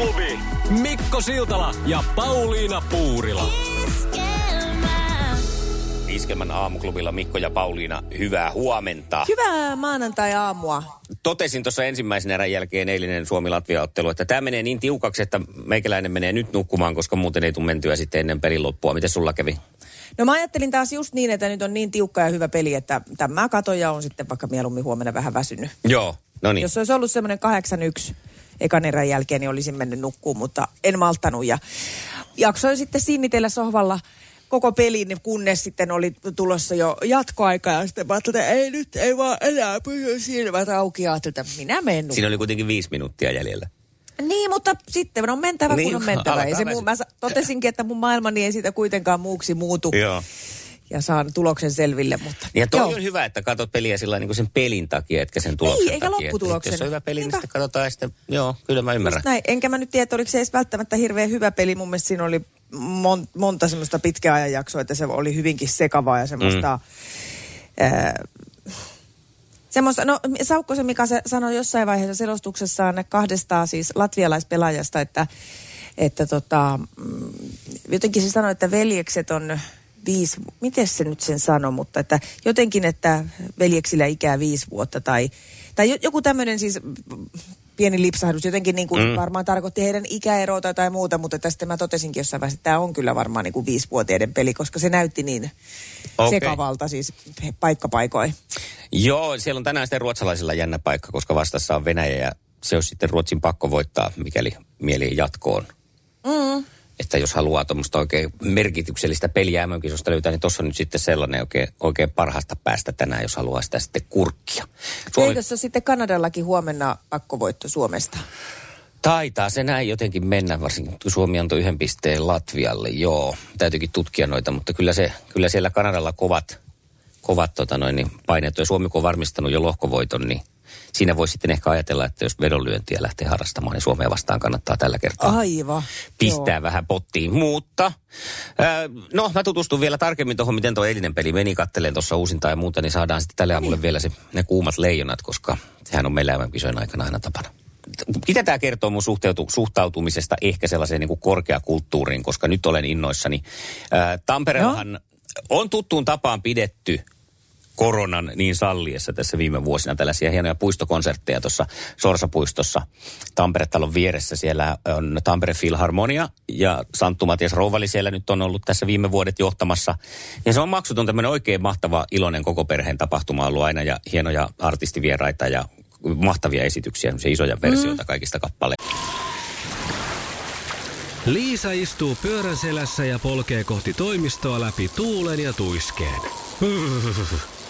Aamuklubi. Mikko Siltala ja Pauliina Puurila. Iskelmän aamuklubilla Mikko ja Pauliina, hyvää huomenta. Hyvää maanantai-aamua. Totesin tuossa ensimmäisen erän jälkeen eilinen Suomi-Latvia-ottelu, että tämä menee niin tiukaksi, että meikäläinen menee nyt nukkumaan, koska muuten ei tule mentyä sitten ennen pelin loppua. Miten sulla kävi? No mä ajattelin taas just niin, että nyt on niin tiukka ja hyvä peli, että tämä katoja on sitten vaikka mieluummin huomenna vähän väsynyt. Joo, no niin. Jos olisi ollut semmoinen 8-1 ekan erän jälkeen, niin olisin mennyt nukkuun, mutta en malttanut. Ja jaksoin sitten sinnitellä sohvalla koko pelin, kunnes sitten oli tulossa jo jatkoaika. Ja sitten mä ajattelin, että ei nyt, ei vaan enää pysy silmät auki. Ja että minä menen. Siinä oli kuitenkin viisi minuuttia jäljellä. Niin, mutta sitten on mentävä, Niin, kun on mentävä. Ei se muu, mä totesinkin, että mun maailmani ei siitä kuitenkaan muuksi muutu. Joo. Ja saan tuloksen selville, mutta... Ja toi Joo. on hyvä, että katsot peliä sillä niin kuin sen pelin takia, etkä sen tuloksen eikä takia. Lopputuloksen. Jos on hyvä peli, niin sitten katsotaan ja sitten, joo, kyllä mä ymmärrän. Just näin. Enkä mä nyt tiedä, että oliko se edes välttämättä hirveän hyvä peli. Mun mielestä siinä oli mon, monta semmoista pitkää ajanjaksoa, että se oli hyvinkin sekavaa ja semmoista... Mm. Ää, semmoista, no Saukkosen Mika se sanoi jossain vaiheessa selostuksessaan kahdesta siis latvialaispelaajasta, että, että tota, mm, jotenkin se sanoi, että veljekset on viisi, miten se nyt sen sanoi, mutta että jotenkin, että veljeksillä ikää viisi vuotta tai, tai jo- joku tämmöinen siis pieni lipsahdus, jotenkin niin kuin mm. varmaan tarkoitti heidän ikäeroa tai, tai muuta, mutta tästä mä totesinkin jossain vaiheessa, että tämä on kyllä varmaan niin kuin viisivuotiaiden peli, koska se näytti niin okay. sekavalta siis paikkapaikoin. Joo, siellä on tänään sitten ruotsalaisilla jännä paikka, koska vastassa on Venäjä ja se olisi sitten Ruotsin pakko voittaa, mikäli mieli jatkoon. Mm. Että jos haluaa tuommoista oikein merkityksellistä peliä mm löytää, niin tuossa on nyt sitten sellainen oikein, oikein parhaasta päästä tänään, jos haluaa sitä sitten kurkkia. Suomi Eikö se sitten Kanadallakin huomenna pakkovoitto Suomesta? taitaa se näin jotenkin mennä, varsinkin kun Suomi antoi yhden pisteen Latvialle. Joo, täytyykin tutkia noita, mutta kyllä, se, kyllä siellä Kanadalla kovat, kovat tota noin, niin paineet. Ja Suomi kun on varmistanut jo lohkovoiton, niin siinä voi sitten ehkä ajatella, että jos vedonlyöntiä lähtee harrastamaan, niin Suomea vastaan kannattaa tällä kertaa Aivan. pistää Joo. vähän pottiin. Mutta, ää, no mä tutustun vielä tarkemmin tuohon, miten tuo eilinen peli meni. Kattelen tuossa uusintaa ja muuta, niin saadaan sitten tälle aamulle vielä se, ne kuumat leijonat, koska sehän on meillä MM-kisojen aikana aina tapana. Mitä tämä kertoo mun suhteutu, suhtautumisesta ehkä sellaiseen niin kuin korkeakulttuuriin, koska nyt olen innoissani. Ää, Tampereellahan on tuttuun tapaan pidetty koronan niin salliessa tässä viime vuosina tällaisia hienoja puistokonsertteja tuossa Sorsapuistossa Tampere-talon vieressä. Siellä on Tampere Filharmonia ja Santtu Matias Rouvali siellä nyt on ollut tässä viime vuodet johtamassa. Ja se on maksuton tämmöinen oikein mahtava, iloinen koko perheen tapahtuma ollut aina ja hienoja artistivieraita ja mahtavia esityksiä, isoja versioita kaikista kappaleista. Liisa istuu pyörän selässä ja polkee kohti toimistoa läpi tuulen ja tuiskeen.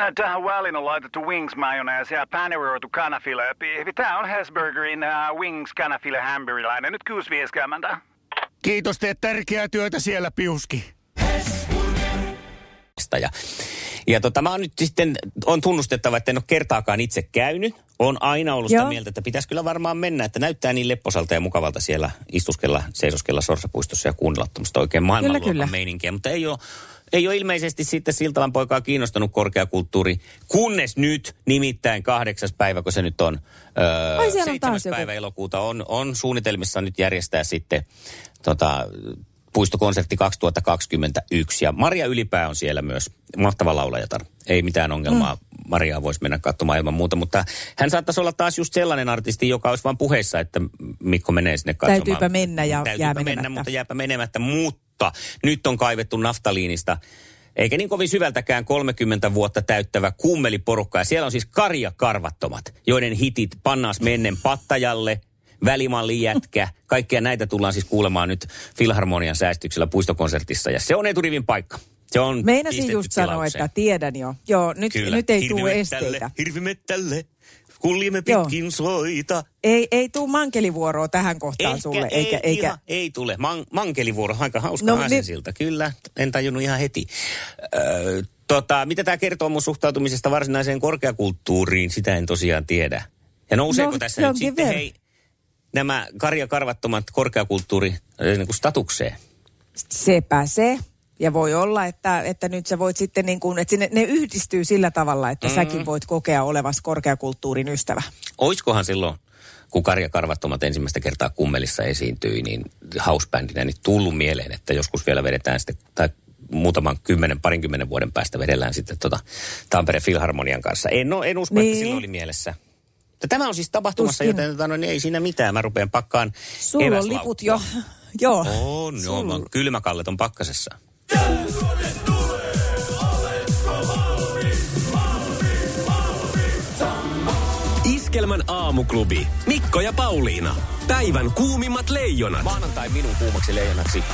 Äh, Tähän väliin on laitettu wings mayonnaise ja paneroitu kanafila. Tämä on Hesburgerin uh, wings kanafila hamburilainen. Nyt 6.50. Kiitos, teet tärkeää työtä siellä, Piuski. Ja, ja tota, mä oon nyt sitten, on tunnustettava, että en ole kertaakaan itse käynyt. On aina ollut sitä Joo. mieltä, että pitäisi kyllä varmaan mennä, että näyttää niin lepposalta ja mukavalta siellä istuskella, seisoskella Sorsapuistossa ja kuunnella tuommoista oikein maailmanluokan kyllä. meininkiä. Mutta ei ole, ei ole ilmeisesti sitten Siltalan poikaa kiinnostanut korkeakulttuuri, kunnes nyt nimittäin kahdeksas päivä, kun se nyt on, öö, Ai, siellä on seitsemäs taas joku. päivä elokuuta, on, on suunnitelmissa nyt järjestää sitten tota, puistokonsertti 2021. Ja Maria Ylipää on siellä myös, mahtava laulajatar. Ei mitään ongelmaa, mm. Mariaa voisi mennä katsomaan ilman muuta, mutta hän saattaisi olla taas just sellainen artisti, joka olisi vain puheissa, että Mikko menee sinne katsomaan. Täytyypä mennä ja Täytyypä jää mennä, menemättä. mutta jääpä menemättä. Mutta nyt on kaivettu naftaliinista eikä niin kovin syvältäkään 30 vuotta täyttävä kummeliporukka. Ja siellä on siis Karja Karvattomat, joiden hitit pannaas mennen pattajalle, välimalli jätkä. Kaikkia näitä tullaan siis kuulemaan nyt Filharmonian säästyksellä puistokonsertissa. Ja se on eturivin paikka. Se on Meinasin just sanoa, että tiedän jo. Joo, nyt, Kyllä. nyt ei tule esteitä. Hirvimettälle, kuljemme Joo. pitkin soita. Ei, ei tule mankelivuoroa tähän kohtaan Ehkä sulle. ei, Eikä, eikä, Ihan, ei tule. Man, mankelivuoro, aika hauska No, niin- aasinsilta. Kyllä, en tajunnut ihan heti. Öö, tota, mitä tämä kertoo mun suhtautumisesta varsinaiseen korkeakulttuuriin, sitä en tosiaan tiedä. Ja nouseeko No, tässä nyt sitten, hei, nämä karjakarvattomat korkeakulttuuri niin kuin statukseen? sepä se. Ja voi olla, että, että nyt sä voit sitten niin kuin, että sinne, ne yhdistyy sillä tavalla, että mm. säkin voit kokea olevas korkeakulttuurin ystävä. Oiskohan silloin, kun karjakarvattomat ensimmäistä kertaa kummelissa esiintyi, niin housebandina niin tullut mieleen, että joskus vielä vedetään sitten, tai muutaman kymmenen, parinkymmenen vuoden päästä vedellään sitten tota Tampereen Filharmonian kanssa. En, no, en usko, niin. että silloin oli mielessä. Tämä on siis tapahtumassa, Tuskin. joten tota, no, niin ei siinä mitään. Mä rupean pakkaan Sulla on liput jo. Joo. On, mä oon kylmäkallet on pakkasessa. Iskelmän aamuklubi. Mikko ja Pauliina. Päivän kuumimmat leijonat. Maanantai minun kuumaksi leijonaksi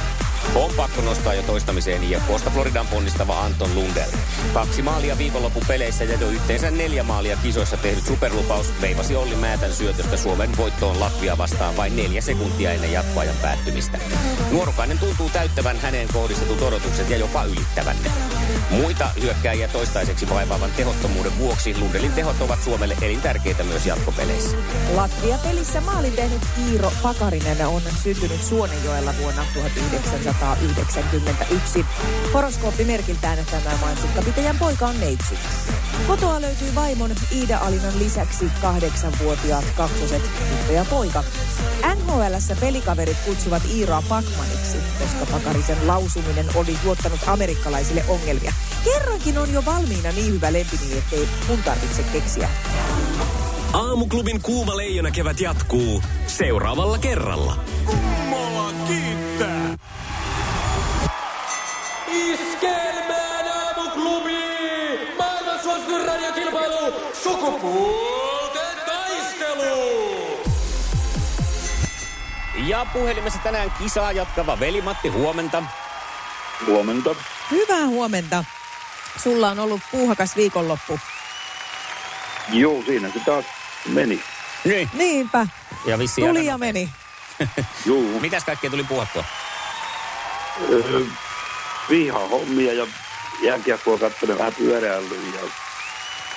on pakko nostaa jo toistamiseen IFKsta Floridan ponnistava Anton Lundell. Kaksi maalia viikonloppupeleissä ja jo yhteensä neljä maalia kisoissa tehnyt superlupaus veivasi Olli Määtän syötöstä Suomen voittoon Latvia vastaan vain neljä sekuntia ennen jatkoajan päättymistä. Nuorukainen tuntuu täyttävän häneen kohdistetut odotukset ja jopa ylittävän ne. Muita hyökkääjiä toistaiseksi vaivaavan tehottomuuden vuoksi Lundellin tehot ovat Suomelle elintärkeitä myös jatkopeleissä. Latvia-pelissä maalin tehnyt Iiro Pakarinen on syntynyt Suonenjoella vuonna 1991. Horoskooppimerkiltään tämä mansikkapitäjän poika on neitsi. Kotoa löytyy vaimon Iida Alinan lisäksi kahdeksanvuotiaat kaksoset tyttö ja poika. NHLssä pelikaverit kutsuvat Iiroa Pakmaniksi, koska Pakarisen lausuminen oli tuottanut amerikkalaisille ongelmia. Kerrankin on jo valmiina niin hyvä lempinimi, ettei mun tarvitse keksiä. Aamuklubin kuuma leijona kevät jatkuu seuraavalla kerralla. Kummola kiittää. Iskelmään aamuklubi! Maailman suosituin radiokilpailu! Sukupuolten taistelu! Ja puhelimessa tänään kisaa jatkava veli-Matti, huomenta. Huomenta. Hyvää huomenta. Sulla on ollut puuhakas viikonloppu. Joo, siinä se taas meni. Niin. Niinpä. Ja vissiin Tuli ja meni. Joo, Mitäs kaikkea tuli puhattua? öö, vihahommia ja jääkiekkoa katsonut vähän pyöräillyt ja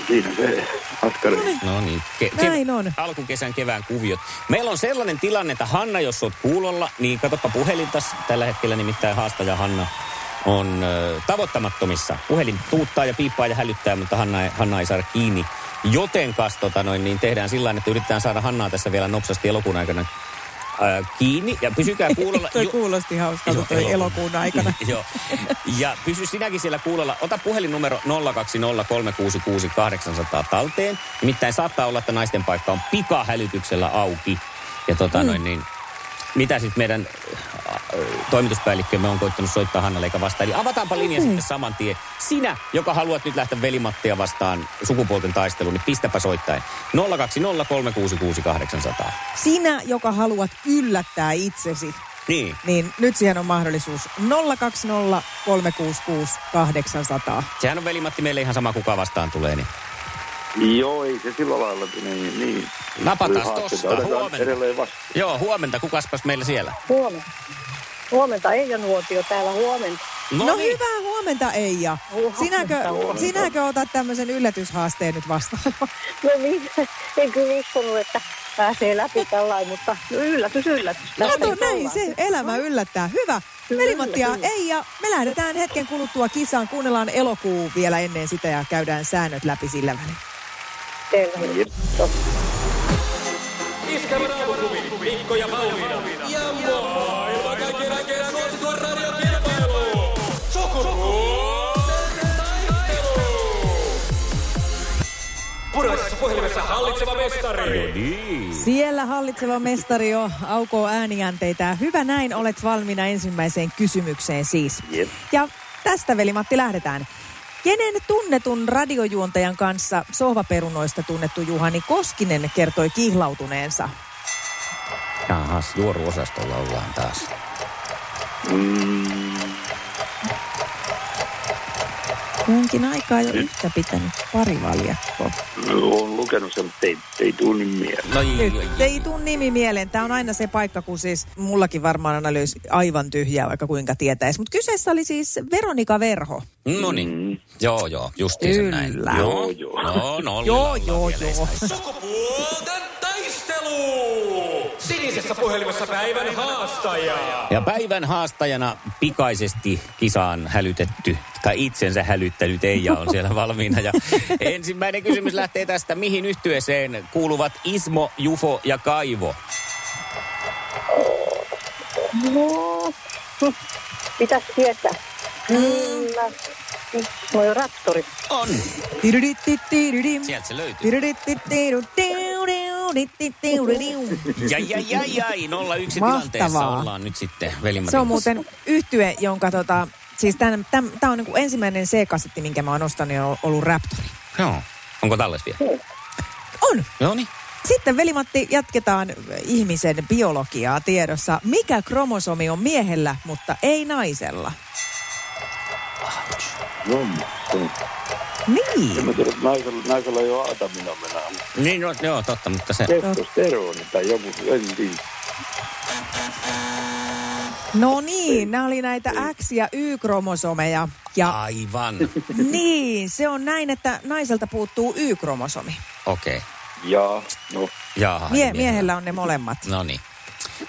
siinä se askari. No niin. Ke- Näin on. Alkukesän kevään kuviot. Meillä on sellainen tilanne, että Hanna, jos oot kuulolla, niin katsoppa puhelintas. Tällä hetkellä nimittäin haastaja Hanna on ö, tavoittamattomissa. Puhelin tuuttaa ja piippaa ja hälyttää, mutta Hanna Hanna ei saada kiinni. Joten tota noin, niin tehdään sillä tavalla, että yritetään saada Hannaa tässä vielä nopsasti elokuun aikana ö, kiinni. Ja pysykää kuulolla. Toi Jo- kuulosti hauskalta toi elokuun aikana. Joo. Ja pysy sinäkin siellä kuulolla. Ota puhelinnumero 020366800 talteen. Nimittäin saattaa olla, että naisten paikka on pikahälytyksellä auki. Ja tota Mm. noin niin, mitä sitten meidän äh, toimituspäällikkömme on koittanut soittaa Hannalle eikä vastaan. Eli avataanpa linja sitten saman tien. Sinä, joka haluat nyt lähteä velimattia vastaan sukupuolten taisteluun, niin pistäpä soittain. 020366800. Sinä, joka haluat yllättää itsesi, Niin. niin nyt siihen on mahdollisuus 020 366 800. Sehän on velimatti meille ihan sama kuka vastaan tulee. Niin. Joo, ei se sillä lailla, niin, niin. Napataan tosta. Huomenta. Edelleen vasta. Joo, huomenta. Kukaspas meillä siellä? Huomenta. Huomenta, Eija Nuotio täällä huomenta. No, no hyvää huomenta Eija. Huomenta, Sinäkö, huomenta. sinäkö otat tämmöisen yllätyshaasteen nyt vastaan? No niin, en kyllä uskonut, että pääsee läpi tällainen, mutta no yllätys, yllätys. Kato nyt näin se elämä yllättää. Hyvä. Veli-Matti ja. Eija, me lähdetään hetken kuluttua kisaan. Kuunnellaan elokuu vielä ennen sitä ja käydään säännöt läpi sillä välin. Selvä. Totta. Iskelmän aamuklubi, Mikko ja Pauliina. Ja maailman kaikkien aikeen suosituen radiokilpailu. Sukupuolten taistelu. Puraisessa puhelimessa hallitseva mestari. Siellä hallitseva mestari jo aukoo ääniänteitä. Hyvä näin, olet valmiina ensimmäiseen kysymykseen siis. Ja tästä veli-Matti lähdetään. Kenen tunnetun radiojuontajan kanssa sohvaperunoista tunnettu Juhani Koskinen kertoi kihlautuneensa? Jahas, juoruosastolla ollaan taas. Mm, Onkin aikaa jo yhtä pitänyt pari valjakkoa. olen lukenut sen, mutta ei, ei tunni mieleen. No Nyt ei, ei tuu nimi mieleen. Tämä on aina se paikka, kun siis mullakin varmaan aina löysi aivan tyhjää, vaikka kuinka tietäisi. Mutta kyseessä oli siis Veronika Verho. No niin. Joo, joo, justiinsa näin. Joo, Joo, joo. No, Joo, joo, joo. Sinisessä puhelimessa päivän haastaja. Ja päivän haastajana pikaisesti kisaan hälytetty, tai itsensä hälyttänyt Eija on siellä valmiina. Ja ensimmäinen kysymys lähtee tästä. Mihin yhtyeeseen kuuluvat Ismo, Jufo ja Kaivo? No, pitäisi tietää. Kyllä. Noi raptorit. On. Tididittididim. Sieltä se löytyy. Jäi, jäi, jäi, jäi. 01 tilanteessa ollaan nyt sitten velimatin Se on muuten yhtye, jonka tota, siis tämä on niin ensimmäinen C-kasetti, minkä mä oon ostanut ja on ollut Raptori. Joo. Onko talles vielä? On! Joo niin. Sitten Velimatti jatketaan ihmisen biologiaa tiedossa. Mikä kromosomi on miehellä, mutta ei naisella? No, se- Niin. mä tiedän, että naisella, naisella ei ole ataminomenaa, mutta Niin, no, joo, totta, mutta se... testosteroni tai joku, en tiedä. No niin, nämä oli näitä X- ja Y-kromosomeja. Ja Aivan. niin, se on näin, että naiselta puuttuu Y-kromosomi. Okei. Okay. Ja, no, Jaha. Mie- miehellä on ne molemmat. No niin.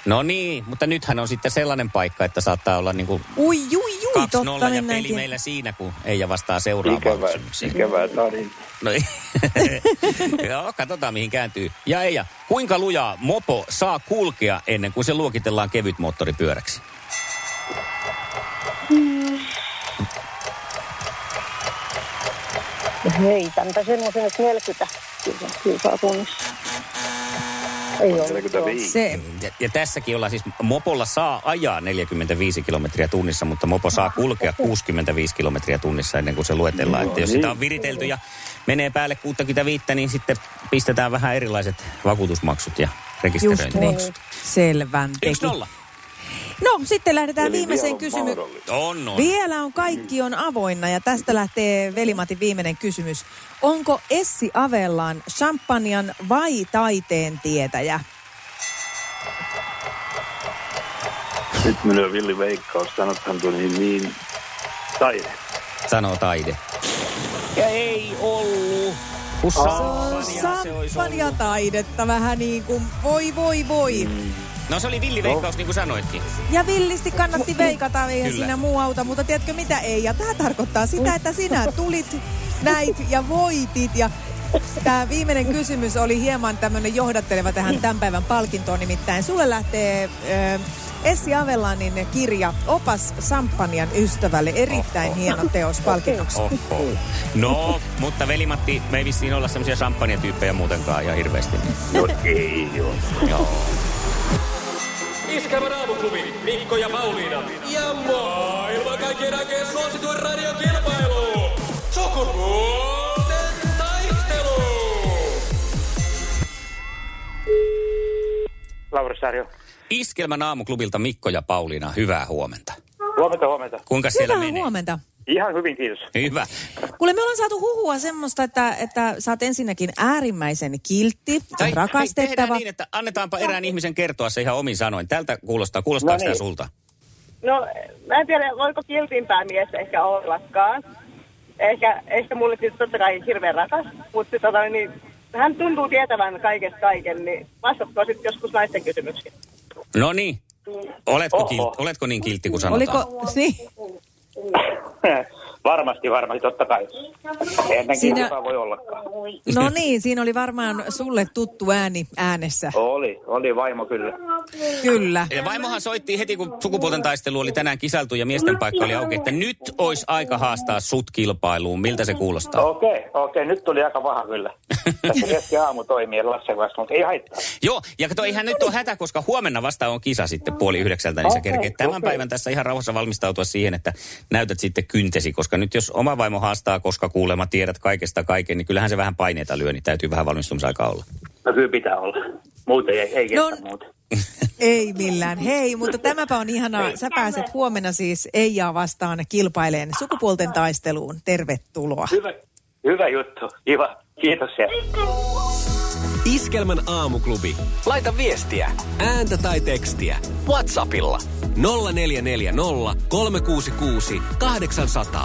No niin, mutta nythän on sitten sellainen paikka, että saattaa olla niinku Ui, jui, jui, 2-0 totta ja peli meillä siinä, kun Eija vastaa seuraavaan ikävä, kysymykseen. ikävää tarina. No. Joo, katsotaan mihin kääntyy. Ja Eija, kuinka lujaa mopo saa kulkea ennen kuin se luokitellaan kevytmoottoripyöräksi? Heitänpä semmoisen, että 40 kyllä, kyllä saa tunnissa. Ei ole. 45. Se, Ja, ja tässäkin ollaan siis, mopolla saa ajaa 45 kilometriä tunnissa, mutta mopo saa kulkea 65 kilometriä tunnissa ennen kuin se luetellaan. Että jos sitä on viritelty ja menee päälle 65, niin sitten pistetään vähän erilaiset vakuutusmaksut ja just niin. rekisteröintimaksut. Selvän. Yksi nolla. No, sitten lähdetään Eli viimeiseen vielä on kysymykseen. On, on. Vielä on kaikki on avoinna ja tästä lähtee Velimatin viimeinen kysymys. Onko Essi Avellaan champanjan vai taiteen tietäjä? Nyt menee villi veikkaus, sanothan tuli niin taide. Sanoo taide. Ja ei ollut. Kun Se on olisi ollut. taidetta vähän niin kuin voi voi voi. No se oli villiveikkaus, niin kuin sanoitkin. Ja villisti kannatti veikata, eihän Kyllä. siinä muu auta, mutta tiedätkö mitä ei? Ja tämä tarkoittaa sitä, että sinä tulit näit ja voitit ja Tämä viimeinen kysymys oli hieman tämmöinen johdatteleva tähän tämän päivän palkintoon, nimittäin sulle lähtee äh, Essi Avellanin kirja Opas Sampanjan ystävälle. Erittäin hieno teos palkinnoksi. Oho. No, mutta velimatti, me ei vissiin olla semmoisia champagne-tyyppejä muutenkaan ihan hirveästi. No ei joo. Joo. Iskävä raamuklubi, Mikko ja Pauliina. Ja maailman kaikkien aikeen suosituen radiokilpailu. Sukupuolten taistelu. Lauri Sarjo. Iskelmän aamuklubilta Mikko ja Pauliina, hyvää huomenta. Huomenta, huomenta. Kuinka siellä Hyvää menee? huomenta. Ihan hyvin, kiitos. Hyvä. Kuule, me ollaan saatu huhua semmoista, että, että sä oot ensinnäkin äärimmäisen kiltti, Tai, hei, tehdään rakastettava. niin, että annetaanpa erään ihmisen kertoa se ihan omin sanoin. Tältä kuulostaa, kuulostaa No sitä niin. sulta? No, mä en tiedä, voiko kiltimpää mies ehkä ollakaan. Ehkä, ehkä mulle siis totta kai hirveän rakas, mutta tota, niin, hän tuntuu tietävän kaikesta kaiken, niin vastatko sitten joskus naisten kysymyksiin? No niin. Oletko, Oho. kilt, oletko niin kiltti kuin sanotaan? Oliko, niin, varmasti, varmasti, totta kai. Ennenkin Siinä- Siinä... voi ollakaan. no niin, siinä oli varmaan sulle tuttu ääni äänessä. Oli, oli vaimo kyllä. Kyllä. Ja vaimohan soitti heti, kun sukupuolten taistelu oli tänään kisaltu ja miesten paikka oli auki, että nyt olisi aika haastaa sut kilpailuun. Miltä se kuulostaa? Okei, okay, okei, okay, nyt tuli aika paha kyllä. Tässä keski aamu toimii Lassen kanssa, mutta ei haittaa. Joo, ja kato, eihän nyt ole hätä, koska huomenna vasta on kisa sitten puoli yhdeksältä, niin sä Okei, kerkeet tämän okei. päivän tässä ihan rauhassa valmistautua siihen, että näytät sitten kyntesi, koska nyt jos oma vaimo haastaa, koska kuulemma tiedät kaikesta kaiken, niin kyllähän se vähän paineita lyö, niin täytyy vähän valmistumisaikaa olla. No kyllä pitää olla. Muuten ei, ei No- muuten. Ei millään. Hei, mutta tämäpä on ihanaa. Sä pääset huomenna siis Eijaa vastaan kilpaileen sukupuolten taisteluun. Tervetuloa. Hyvä, hyvä juttu. Kiva. Kiitos ja. Iskelmän aamuklubi. Laita viestiä, ääntä tai tekstiä. Whatsappilla 0440 366 800.